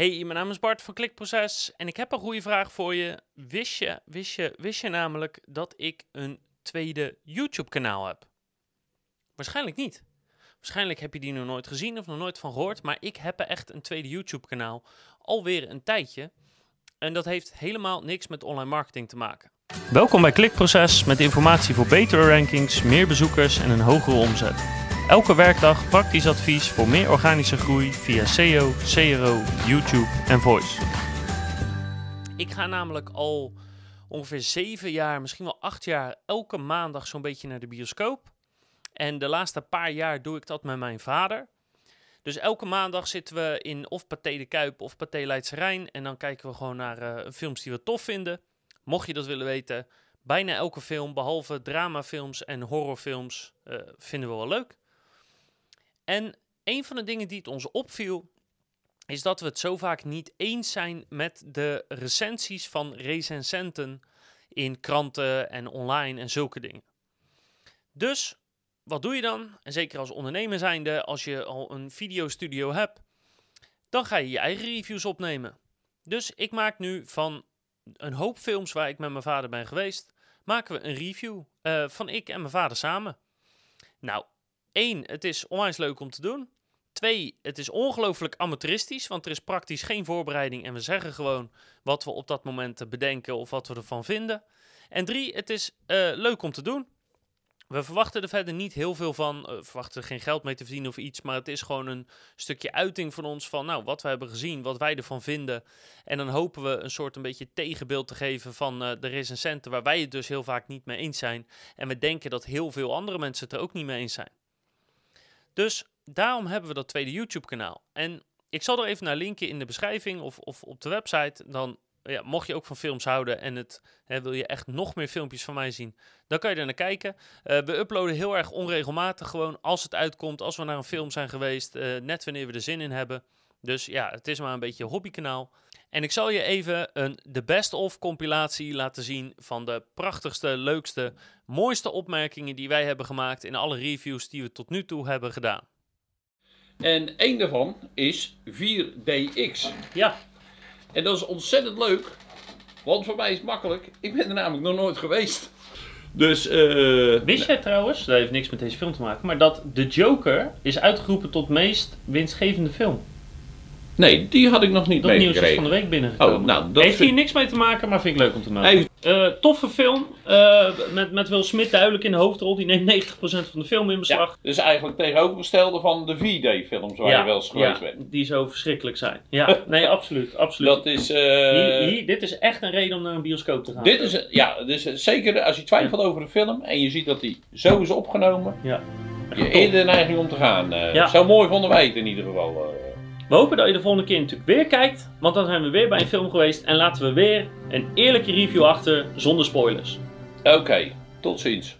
Hey, mijn naam is Bart van Klikproces en ik heb een goede vraag voor je. Wist je, wist je, wist je namelijk dat ik een tweede YouTube-kanaal heb? Waarschijnlijk niet. Waarschijnlijk heb je die nog nooit gezien of nog nooit van gehoord, maar ik heb echt een tweede YouTube-kanaal alweer een tijdje. En dat heeft helemaal niks met online marketing te maken. Welkom bij Klikproces met informatie voor betere rankings, meer bezoekers en een hogere omzet. Elke werkdag praktisch advies voor meer organische groei via SEO, CRO, YouTube en Voice. Ik ga namelijk al ongeveer zeven jaar, misschien wel acht jaar, elke maandag zo'n beetje naar de bioscoop. En de laatste paar jaar doe ik dat met mijn vader. Dus elke maandag zitten we in of Pathé de Kuip of Pathé Leidse Rijn. En dan kijken we gewoon naar uh, films die we tof vinden. Mocht je dat willen weten, bijna elke film, behalve dramafilms en horrorfilms, uh, vinden we wel leuk. En een van de dingen die het ons opviel, is dat we het zo vaak niet eens zijn met de recensies van recensenten in kranten en online en zulke dingen. Dus wat doe je dan? En zeker als ondernemer zijnde, als je al een videostudio hebt, dan ga je je eigen reviews opnemen. Dus ik maak nu van een hoop films waar ik met mijn vader ben geweest, maken we een review uh, van ik en mijn vader samen. Nou, Eén, het is onwijs leuk om te doen. Twee, het is ongelooflijk amateuristisch, want er is praktisch geen voorbereiding en we zeggen gewoon wat we op dat moment bedenken of wat we ervan vinden. En drie, het is uh, leuk om te doen. We verwachten er verder niet heel veel van. Uh, we verwachten er geen geld mee te verdienen of iets. Maar het is gewoon een stukje uiting van ons van nou, wat we hebben gezien, wat wij ervan vinden. En dan hopen we een soort een beetje tegenbeeld te geven van uh, de recensenten, waar wij het dus heel vaak niet mee eens zijn. En we denken dat heel veel andere mensen het er ook niet mee eens zijn. Dus daarom hebben we dat tweede YouTube-kanaal. En ik zal er even naar linken in de beschrijving of, of op de website. Dan, ja, mocht je ook van films houden en het, hè, wil je echt nog meer filmpjes van mij zien, dan kan je er naar kijken. Uh, we uploaden heel erg onregelmatig, gewoon als het uitkomt, als we naar een film zijn geweest, uh, net wanneer we er zin in hebben. Dus ja, het is maar een beetje een hobbykanaal. En ik zal je even een de best of compilatie laten zien van de prachtigste, leukste, mooiste opmerkingen die wij hebben gemaakt in alle reviews die we tot nu toe hebben gedaan. En één daarvan is 4DX. Ja. En dat is ontzettend leuk, want voor mij is het makkelijk. Ik ben er namelijk nog nooit geweest. Dus, uh, Wist jij trouwens, dat heeft niks met deze film te maken, maar dat The Joker is uitgeroepen tot meest winstgevende film? Nee, die had ik nog niet dat nieuws is van de week binnengekomen. Oh, nou, dat Heeft hier niks mee te maken, maar vind ik leuk om te melden. Uh, toffe film, uh, met, met Will Smith duidelijk in de hoofdrol. Die neemt 90% van de film in beslag. Ja, dus eigenlijk tegenovergestelde van de 4D-films waar je wel eens geweest ja, bent. die zo verschrikkelijk zijn. Ja, nee, absoluut, absoluut. Dat is... Uh... Hier, dit is echt een reden om naar een bioscoop te gaan. Dit is, ja, dus zeker als je twijfelt over een film en je ziet dat die zo is opgenomen. Ja. Je eerder neiging om te gaan. Zo mooi vonden wij het in ieder geval. We hopen dat je de volgende keer natuurlijk weer kijkt, want dan zijn we weer bij een film geweest en laten we weer een eerlijke review achter zonder spoilers. Oké, tot ziens.